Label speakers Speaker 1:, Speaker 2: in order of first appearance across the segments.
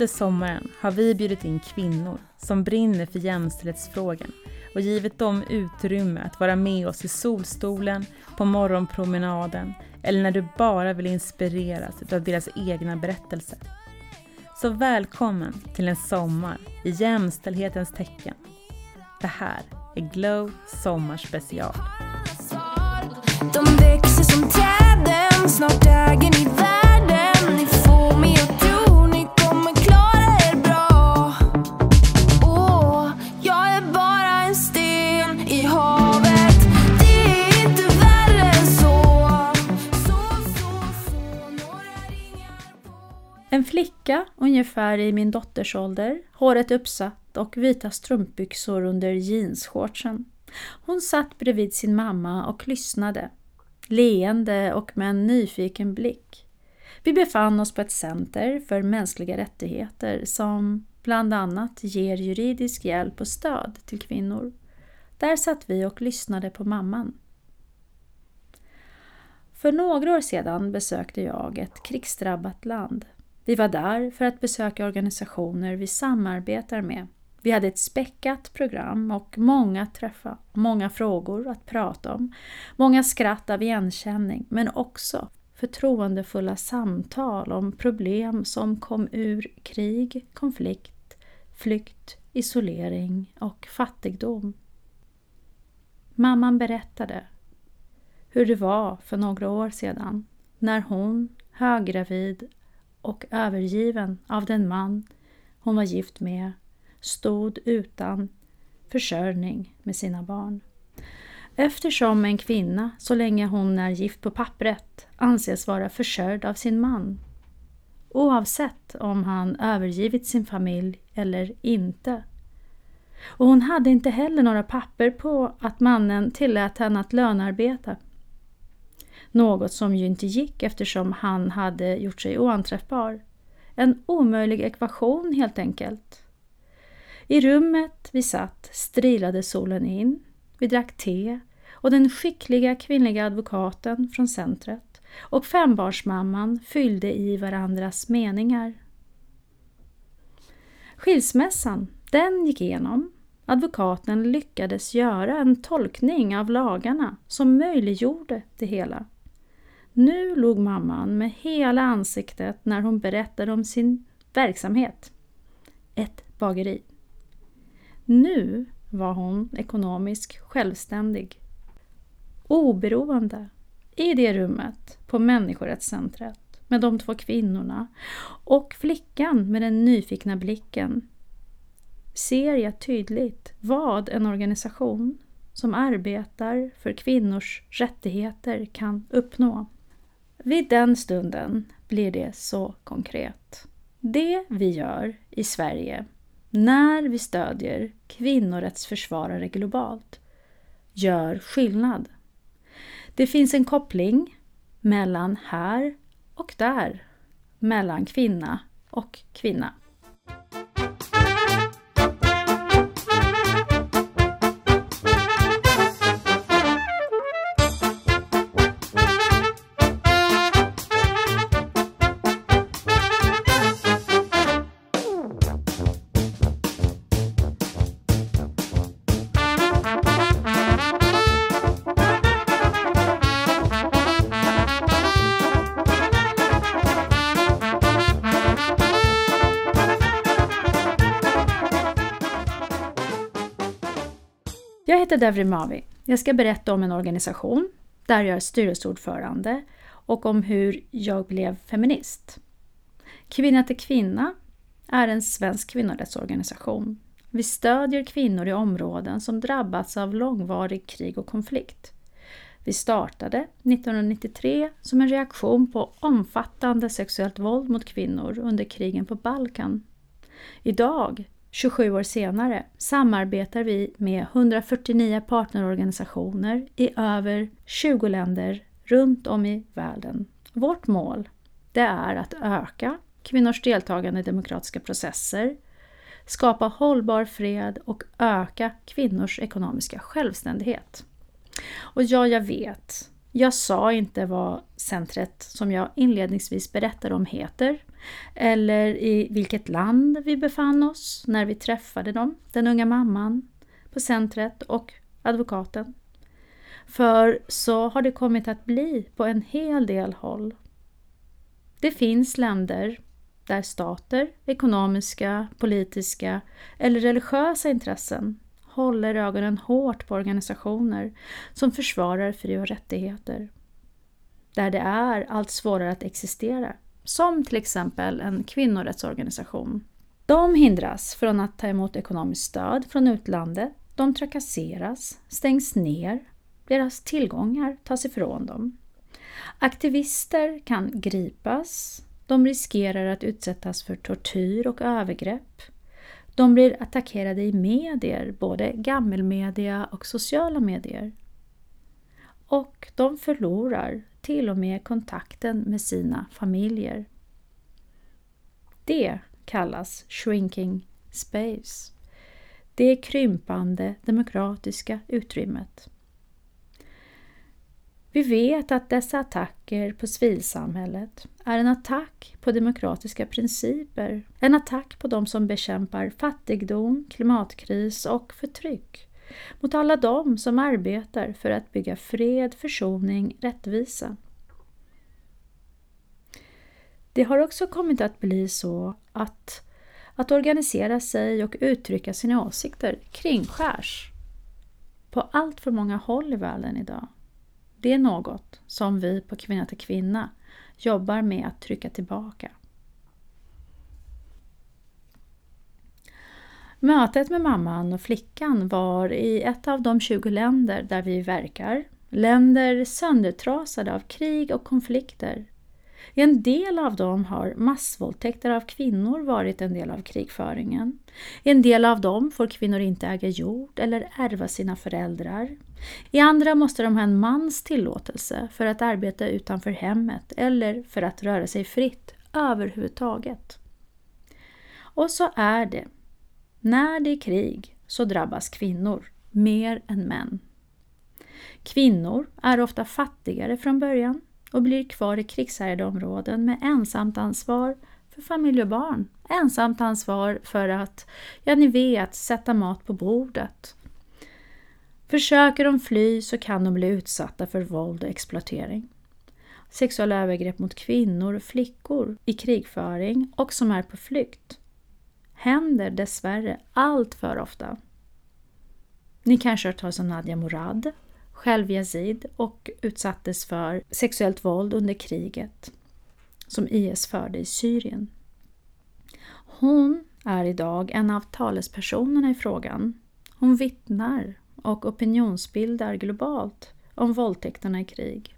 Speaker 1: Under sommaren har vi bjudit in kvinnor som brinner för jämställdhetsfrågan och givit dem utrymme att vara med oss i solstolen, på morgonpromenaden eller när du bara vill inspireras av deras egna berättelser. Så välkommen till en sommar i jämställdhetens tecken. Det här är Glow Sommarspecial. De växer som träden, snart äger ni världen. Ni får mig att flicka ungefär i min dotters ålder, håret uppsatt och vita strumpbyxor under jeansshortsen. Hon satt bredvid sin mamma och lyssnade, leende och med en nyfiken blick. Vi befann oss på ett center för mänskliga rättigheter som bland annat ger juridisk hjälp och stöd till kvinnor. Där satt vi och lyssnade på mamman. För några år sedan besökte jag ett krigsdrabbat land. Vi var där för att besöka organisationer vi samarbetar med vi hade ett späckat program och många träffar, många frågor att prata om, många skratt av igenkänning men också förtroendefulla samtal om problem som kom ur krig, konflikt, flykt, isolering och fattigdom. Mamman berättade hur det var för några år sedan när hon, höggravid och övergiven av den man hon var gift med, stod utan försörjning med sina barn. Eftersom en kvinna, så länge hon är gift på pappret, anses vara försörjd av sin man, oavsett om han övergivit sin familj eller inte. Och hon hade inte heller några papper på att mannen tillät henne att lönarbeta. Något som ju inte gick eftersom han hade gjort sig oanträffbar. En omöjlig ekvation helt enkelt. I rummet vi satt strilade solen in, vi drack te och den skickliga kvinnliga advokaten från centret och fembarnsmamman fyllde i varandras meningar. Skilsmässan, den gick igenom. Advokaten lyckades göra en tolkning av lagarna som möjliggjorde det hela. Nu log mamman med hela ansiktet när hon berättade om sin verksamhet. Ett bageri. Nu var hon ekonomiskt självständig. Oberoende i det rummet på människorättscentret med de två kvinnorna och flickan med den nyfikna blicken ser jag tydligt vad en organisation som arbetar för kvinnors rättigheter kan uppnå. Vid den stunden blir det så konkret. Det vi gör i Sverige när vi stödjer kvinnorättsförsvarare globalt gör skillnad. Det finns en koppling mellan här och där, mellan kvinna och kvinna. Heter Devri Mavi. Jag ska berätta om en organisation där jag är styrelseordförande och om hur jag blev feminist. Kvinna till kvinna är en svensk kvinnorättsorganisation. Vi stödjer kvinnor i områden som drabbats av långvarig krig och konflikt. Vi startade 1993 som en reaktion på omfattande sexuellt våld mot kvinnor under krigen på Balkan. Idag 27 år senare samarbetar vi med 149 partnerorganisationer i över 20 länder runt om i världen. Vårt mål det är att öka kvinnors deltagande i demokratiska processer, skapa hållbar fred och öka kvinnors ekonomiska självständighet. Och ja, jag vet, jag sa inte vad centret som jag inledningsvis berättade om heter, eller i vilket land vi befann oss när vi träffade dem, den unga mamman på centret och advokaten. För så har det kommit att bli på en hel del håll. Det finns länder där stater, ekonomiska, politiska eller religiösa intressen håller ögonen hårt på organisationer som försvarar fri och rättigheter. Där det är allt svårare att existera, som till exempel en kvinnorättsorganisation. De hindras från att ta emot ekonomiskt stöd från utlandet, de trakasseras, stängs ner, deras tillgångar tas ifrån dem. Aktivister kan gripas, de riskerar att utsättas för tortyr och övergrepp. De blir attackerade i medier, både gammelmedia och sociala medier. Och de förlorar till och med kontakten med sina familjer. Det kallas shrinking space. Det krympande demokratiska utrymmet. Vi vet att dessa attacker på civilsamhället är en attack på demokratiska principer, en attack på de som bekämpar fattigdom, klimatkris och förtryck, mot alla de som arbetar för att bygga fred, försoning, rättvisa. Det har också kommit att bli så att att organisera sig och uttrycka sina åsikter kringskärs på allt för många håll i världen idag. Det är något som vi på Kvinna till Kvinna jobbar med att trycka tillbaka. Mötet med mamman och flickan var i ett av de 20 länder där vi verkar. Länder söndertrasade av krig och konflikter i en del av dem har massvåldtäkter av kvinnor varit en del av krigföringen. I en del av dem får kvinnor inte äga jord eller ärva sina föräldrar. I andra måste de ha en mans tillåtelse för att arbeta utanför hemmet eller för att röra sig fritt överhuvudtaget. Och så är det. När det är krig så drabbas kvinnor mer än män. Kvinnor är ofta fattigare från början och blir kvar i krigshärjade områden med ensamt ansvar för familj och barn. Ensamt ansvar för att, ja ni vet, sätta mat på bordet. Försöker de fly så kan de bli utsatta för våld och exploatering. Sexuella övergrepp mot kvinnor och flickor i krigföring och som är på flykt händer dessvärre allt för ofta. Ni kanske har hört talas om Nadia Murad, själv yazid och utsattes för sexuellt våld under kriget som IS förde i Syrien. Hon är idag en av talespersonerna i frågan. Hon vittnar och opinionsbildar globalt om våldtäkterna i krig.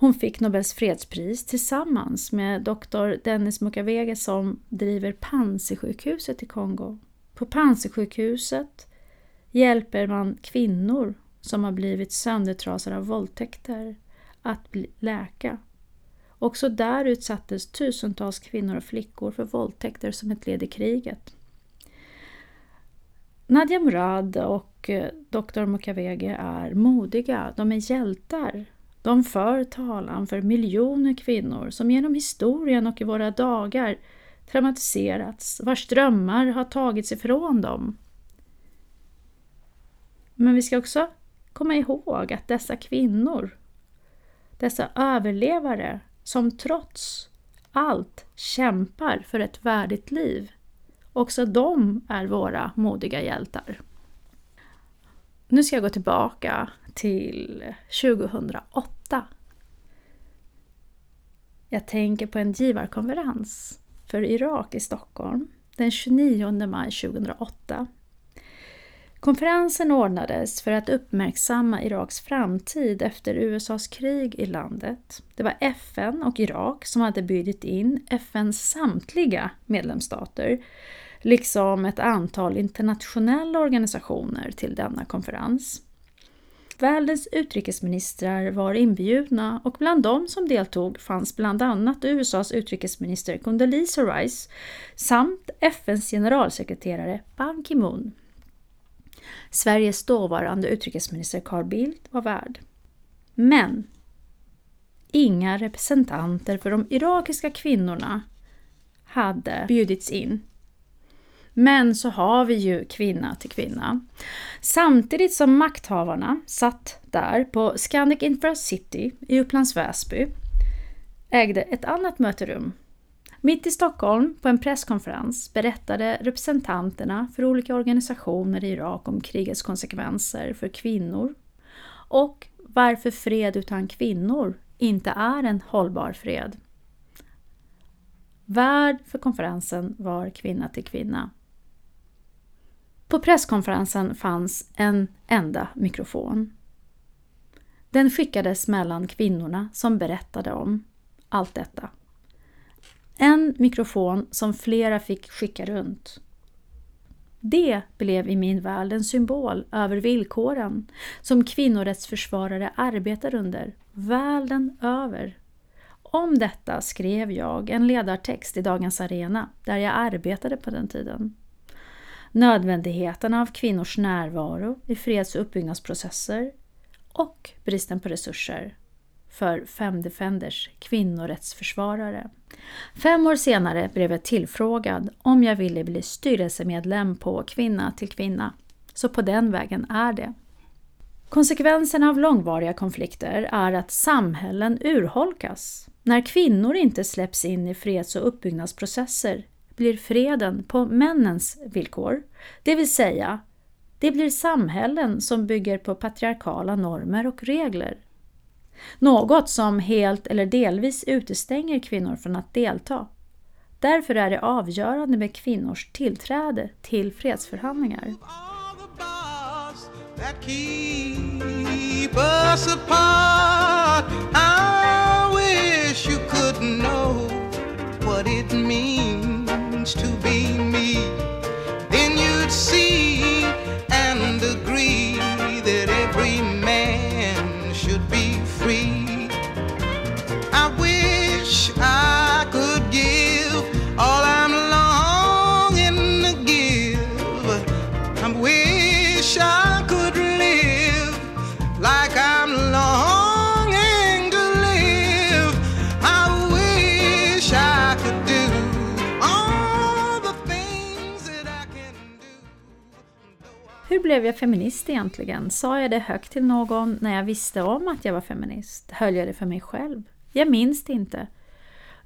Speaker 1: Hon fick Nobels fredspris tillsammans med doktor Dennis Mukwege som driver Panzisjukhuset i Kongo. På Panzisjukhuset hjälper man kvinnor som har blivit söndertrasade av våldtäkter att läka. Också där utsattes tusentals kvinnor och flickor för våldtäkter som ett led i kriget. Nadia Murad och eh, doktor Mukwege är modiga, de är hjältar. De för talan för miljoner kvinnor som genom historien och i våra dagar traumatiserats, vars drömmar har tagits ifrån dem. Men vi ska också komma ihåg att dessa kvinnor, dessa överlevare som trots allt kämpar för ett värdigt liv, också de är våra modiga hjältar. Nu ska jag gå tillbaka till 2008. Jag tänker på en givarkonferens för Irak i Stockholm den 29 maj 2008 Konferensen ordnades för att uppmärksamma Iraks framtid efter USAs krig i landet. Det var FN och Irak som hade bjudit in FNs samtliga medlemsstater, liksom ett antal internationella organisationer till denna konferens. Världens utrikesministrar var inbjudna och bland dem som deltog fanns bland annat USAs utrikesminister Condoleezza Rice samt FNs generalsekreterare Ban Ki-Moon. Sveriges dåvarande utrikesminister Carl Bildt var värd. Men inga representanter för de irakiska kvinnorna hade bjudits in. Men så har vi ju kvinna till kvinna. Samtidigt som makthavarna satt där på Scandic Infracity i Upplands Väsby ägde ett annat möterum. Mitt i Stockholm på en presskonferens berättade representanterna för olika organisationer i Irak om krigets konsekvenser för kvinnor och varför fred utan kvinnor inte är en hållbar fred. Värd för konferensen var Kvinna till kvinna. På presskonferensen fanns en enda mikrofon. Den skickades mellan kvinnorna som berättade om allt detta. En mikrofon som flera fick skicka runt. Det blev i min värld en symbol över villkoren som kvinnorättsförsvarare arbetar under världen över. Om detta skrev jag en ledartext i Dagens Arena där jag arbetade på den tiden. Nödvändigheten av kvinnors närvaro i freds och uppbyggnadsprocesser och bristen på resurser för Fem Defenders kvinnorättsförsvarare. Fem år senare blev jag tillfrågad om jag ville bli styrelsemedlem på Kvinna till Kvinna. Så på den vägen är det. Konsekvenserna av långvariga konflikter är att samhällen urholkas. När kvinnor inte släpps in i freds och uppbyggnadsprocesser blir freden på männens villkor. Det vill säga, det blir samhällen som bygger på patriarkala normer och regler något som helt eller delvis utestänger kvinnor från att delta. Därför är det avgörande med kvinnors tillträde till fredsförhandlingar. To be me. Then you'd see and agree blev jag feminist egentligen? Sa jag det högt till någon när jag visste om att jag var feminist? Höll jag det för mig själv? Jag minns det inte.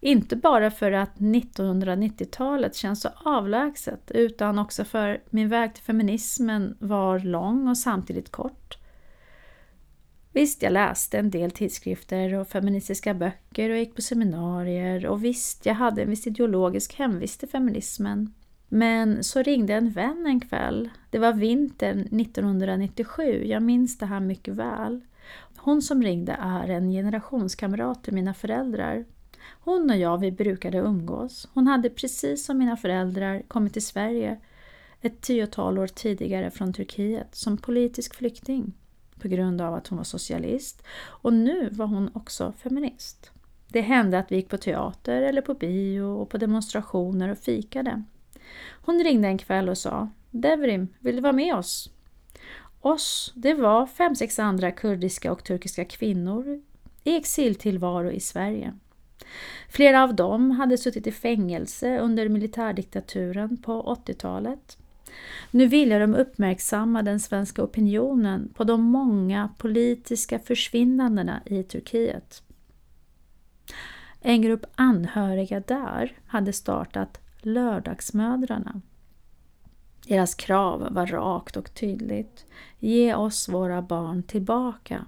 Speaker 1: Inte bara för att 1990-talet känns så avlägset utan också för min väg till feminismen var lång och samtidigt kort. Visst, jag läste en del tidskrifter och feministiska böcker och gick på seminarier och visst, jag hade en viss ideologisk hemvist i feminismen. Men så ringde en vän en kväll. Det var vintern 1997, jag minns det här mycket väl. Hon som ringde är en generationskamrat till mina föräldrar. Hon och jag, vi brukade umgås. Hon hade precis som mina föräldrar kommit till Sverige ett tiotal år tidigare från Turkiet som politisk flykting på grund av att hon var socialist och nu var hon också feminist. Det hände att vi gick på teater eller på bio och på demonstrationer och fikade. Hon ringde en kväll och sa Devrim, vill du vara med oss? Oss, det var fem, sex andra kurdiska och turkiska kvinnor i exiltillvaro i Sverige. Flera av dem hade suttit i fängelse under militärdiktaturen på 80-talet. Nu ville de uppmärksamma den svenska opinionen på de många politiska försvinnandena i Turkiet. En grupp anhöriga där hade startat Lördagsmödrarna. Deras krav var rakt och tydligt. Ge oss våra barn tillbaka.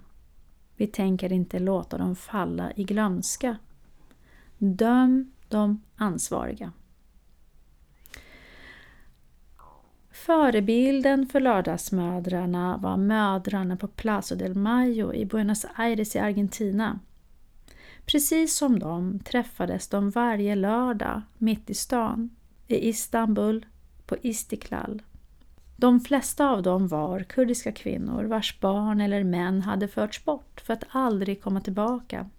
Speaker 1: Vi tänker inte låta dem falla i glömska. Döm de ansvariga. Förebilden för lördagsmödrarna var mödrarna på Plaza del Mayo i Buenos Aires i Argentina. Precis som dem träffades de varje lördag mitt i stan, i Istanbul, på Istiklal. De flesta av dem var kurdiska kvinnor vars barn eller män hade förts bort för att aldrig komma tillbaka.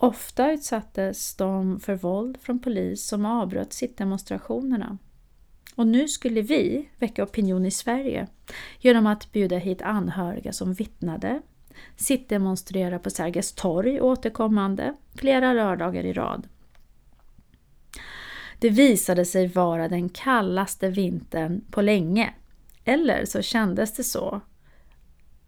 Speaker 1: Ofta utsattes de för våld från polis som avbröt sittdemonstrationerna. Och nu skulle vi väcka opinion i Sverige genom att bjuda hit anhöriga som vittnade, sittdemonstrera på Sergels torg återkommande flera lördagar i rad. Det visade sig vara den kallaste vintern på länge. Eller så kändes det så.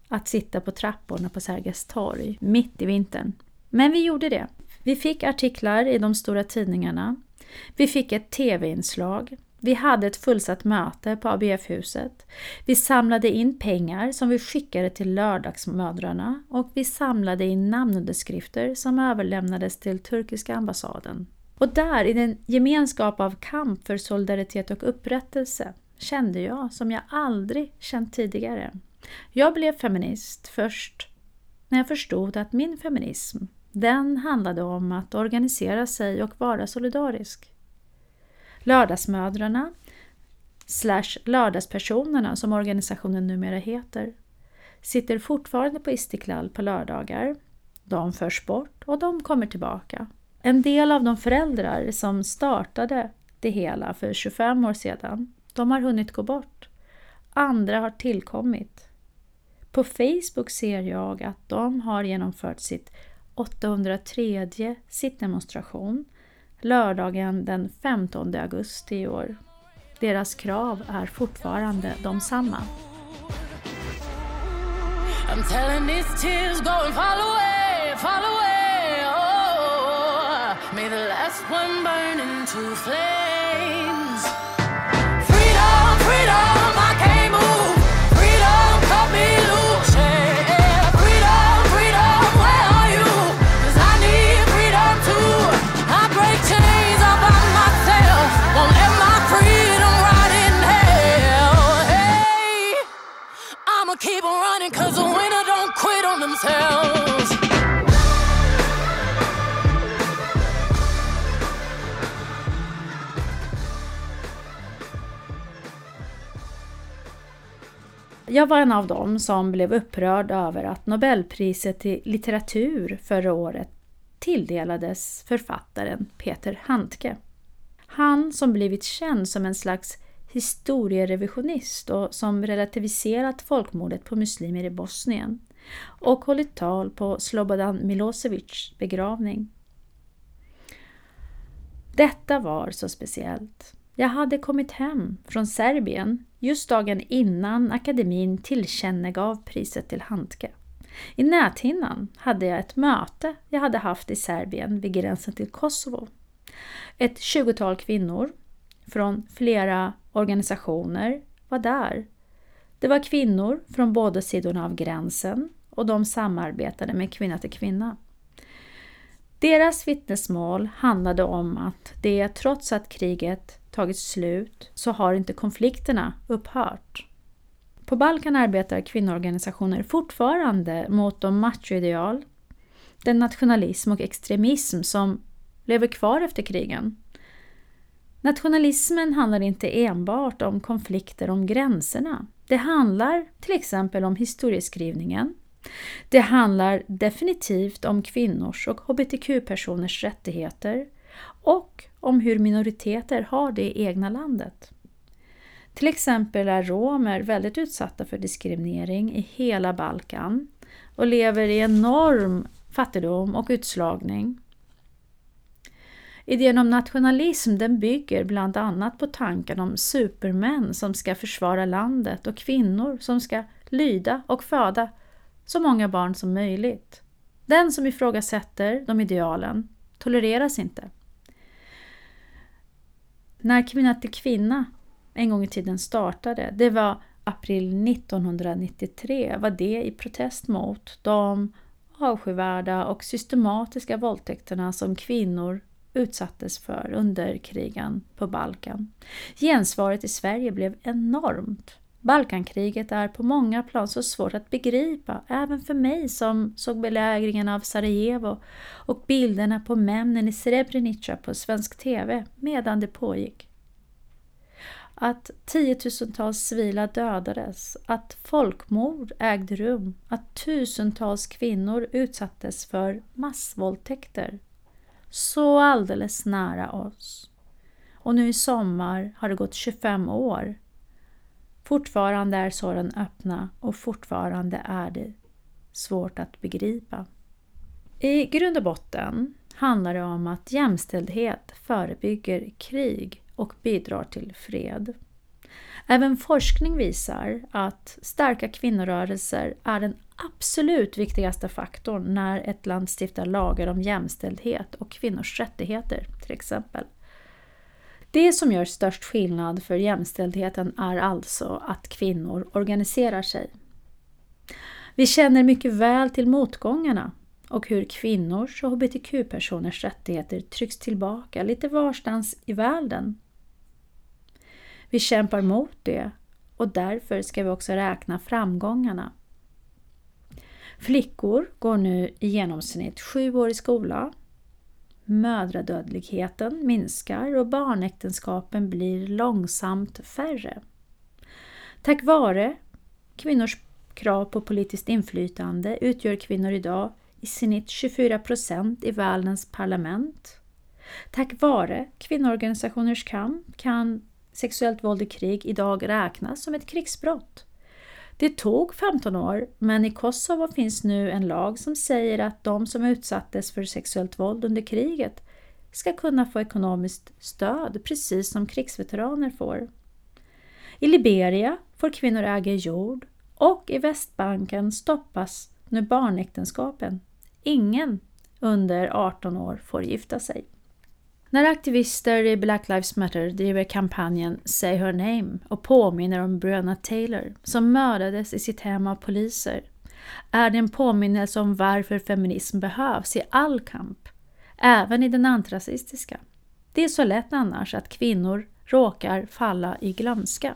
Speaker 1: Att sitta på trapporna på Sergels torg mitt i vintern. Men vi gjorde det. Vi fick artiklar i de stora tidningarna. Vi fick ett tv-inslag. Vi hade ett fullsatt möte på ABF-huset. Vi samlade in pengar som vi skickade till lördagsmödrarna och vi samlade in namnunderskrifter som överlämnades till turkiska ambassaden. Och där, i den gemenskap av kamp för solidaritet och upprättelse, kände jag som jag aldrig känt tidigare. Jag blev feminist först när jag förstod att min feminism, den handlade om att organisera sig och vara solidarisk. Lördagsmödrarna, slash lördagspersonerna som organisationen numera heter, sitter fortfarande på Istiklal på lördagar. De förs bort och de kommer tillbaka. En del av de föräldrar som startade det hela för 25 år sedan, de har hunnit gå bort. Andra har tillkommit. På Facebook ser jag att de har genomfört sitt 803 sittdemonstration lördagen den 15 augusti i år. Deras krav är fortfarande de samma. freedom, freedom. Jag var en av dem som blev upprörd över att Nobelpriset i litteratur förra året tilldelades författaren Peter Handke. Han som blivit känd som en slags historierevisionist och som relativiserat folkmordet på muslimer i Bosnien och hållit tal på Slobodan Milosevics begravning. Detta var så speciellt. Jag hade kommit hem från Serbien just dagen innan akademin tillkännegav priset till Handke. I näthinnan hade jag ett möte jag hade haft i Serbien vid gränsen till Kosovo. Ett tjugotal kvinnor från flera organisationer var där. Det var kvinnor från båda sidorna av gränsen och de samarbetade med Kvinna till Kvinna. Deras vittnesmål handlade om att det trots att kriget tagit slut så har inte konflikterna upphört. På Balkan arbetar kvinnoorganisationer fortfarande mot de machoideal, den nationalism och extremism som lever kvar efter krigen. Nationalismen handlar inte enbart om konflikter om gränserna. Det handlar till exempel om historieskrivningen. Det handlar definitivt om kvinnors och hbtq-personers rättigheter och om hur minoriteter har det i egna landet. Till exempel är romer väldigt utsatta för diskriminering i hela Balkan och lever i enorm fattigdom och utslagning. Idén om nationalism den bygger bland annat på tanken om supermän som ska försvara landet och kvinnor som ska lyda och föda så många barn som möjligt. Den som ifrågasätter de idealen tolereras inte. När Kvinna till kvinna en gång i tiden startade, det var april 1993, var det i protest mot de avskyvärda och systematiska våldtäkterna som kvinnor utsattes för under krigen på Balkan. Gensvaret i Sverige blev enormt. Balkankriget är på många plan så svårt att begripa, även för mig som såg belägringen av Sarajevo och bilderna på männen i Srebrenica på svensk TV medan det pågick. Att tiotusentals civila dödades, att folkmord ägde rum, att tusentals kvinnor utsattes för massvåldtäkter. Så alldeles nära oss. Och nu i sommar har det gått 25 år Fortfarande är såren öppna och fortfarande är det svårt att begripa. I grund och botten handlar det om att jämställdhet förebygger krig och bidrar till fred. Även forskning visar att starka kvinnorörelser är den absolut viktigaste faktorn när ett land stiftar lagar om jämställdhet och kvinnors rättigheter till exempel. Det som gör störst skillnad för jämställdheten är alltså att kvinnor organiserar sig. Vi känner mycket väl till motgångarna och hur kvinnors och hbtq-personers rättigheter trycks tillbaka lite varstans i världen. Vi kämpar mot det och därför ska vi också räkna framgångarna. Flickor går nu i genomsnitt sju år i skola. Mödradödligheten minskar och barnäktenskapen blir långsamt färre. Tack vare kvinnors krav på politiskt inflytande utgör kvinnor idag i snitt 24 procent i världens parlament. Tack vare kvinnoorganisationers kamp kan sexuellt våld i krig idag räknas som ett krigsbrott. Det tog 15 år, men i Kosovo finns nu en lag som säger att de som utsattes för sexuellt våld under kriget ska kunna få ekonomiskt stöd, precis som krigsveteraner får. I Liberia får kvinnor äga jord och i Västbanken stoppas nu barnäktenskapen. Ingen under 18 år får gifta sig. När aktivister i Black Lives Matter driver kampanjen Say Her Name och påminner om Breonna Taylor som mördades i sitt hem av poliser är det en påminnelse om varför feminism behövs i all kamp, även i den antirasistiska. Det är så lätt annars att kvinnor råkar falla i glömska.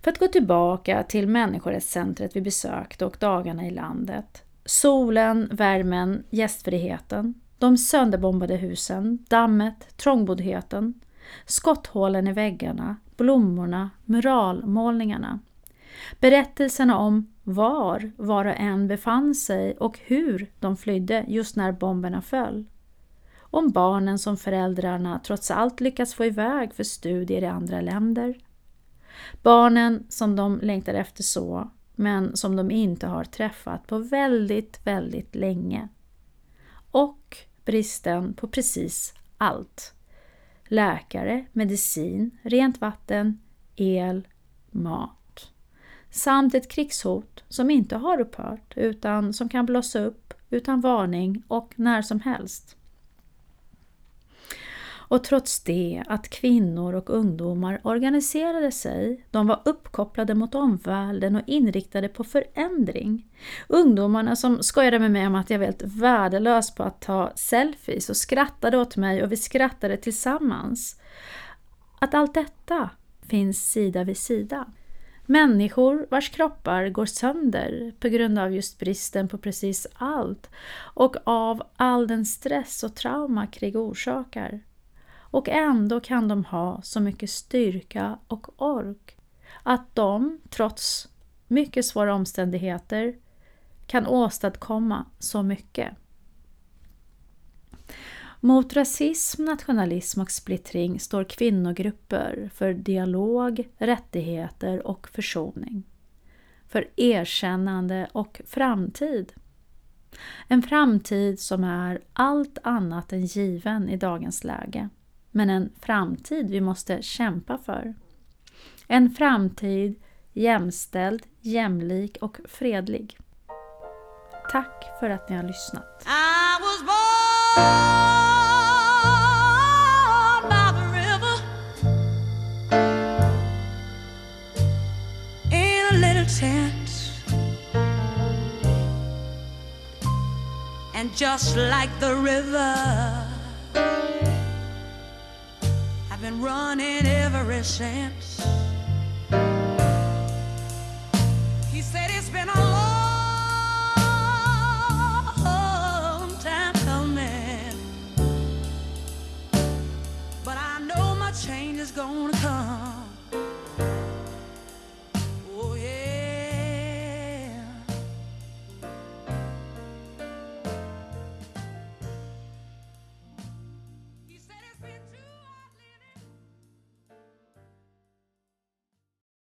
Speaker 1: För att gå tillbaka till människorättscentret vi besökte och dagarna i landet. Solen, värmen, gästfriheten de sönderbombade husen, dammet, trångboddheten, skotthålen i väggarna, blommorna, muralmålningarna. Berättelserna om var var och en befann sig och hur de flydde just när bomberna föll. Om barnen som föräldrarna trots allt lyckats få iväg för studier i andra länder. Barnen som de längtar efter så, men som de inte har träffat på väldigt, väldigt länge. Och bristen på precis allt. Läkare, medicin, rent vatten, el, mat. Samt ett krigshot som inte har upphört utan som kan blossa upp utan varning och när som helst. Och trots det att kvinnor och ungdomar organiserade sig, de var uppkopplade mot omvärlden och inriktade på förändring. Ungdomarna som skojade med mig om att jag var helt värdelös på att ta selfies och skrattade åt mig och vi skrattade tillsammans. Att allt detta finns sida vid sida. Människor vars kroppar går sönder på grund av just bristen på precis allt och av all den stress och trauma krig orsakar. Och ändå kan de ha så mycket styrka och ork att de, trots mycket svåra omständigheter, kan åstadkomma så mycket. Mot rasism, nationalism och splittring står kvinnogrupper för dialog, rättigheter och försoning. För erkännande och framtid. En framtid som är allt annat än given i dagens läge men en framtid vi måste kämpa för. En framtid jämställd, jämlik och fredlig. Tack för att ni har lyssnat. And just like the river been running ever since. He said it's been a long time coming, but I know my change is gonna come.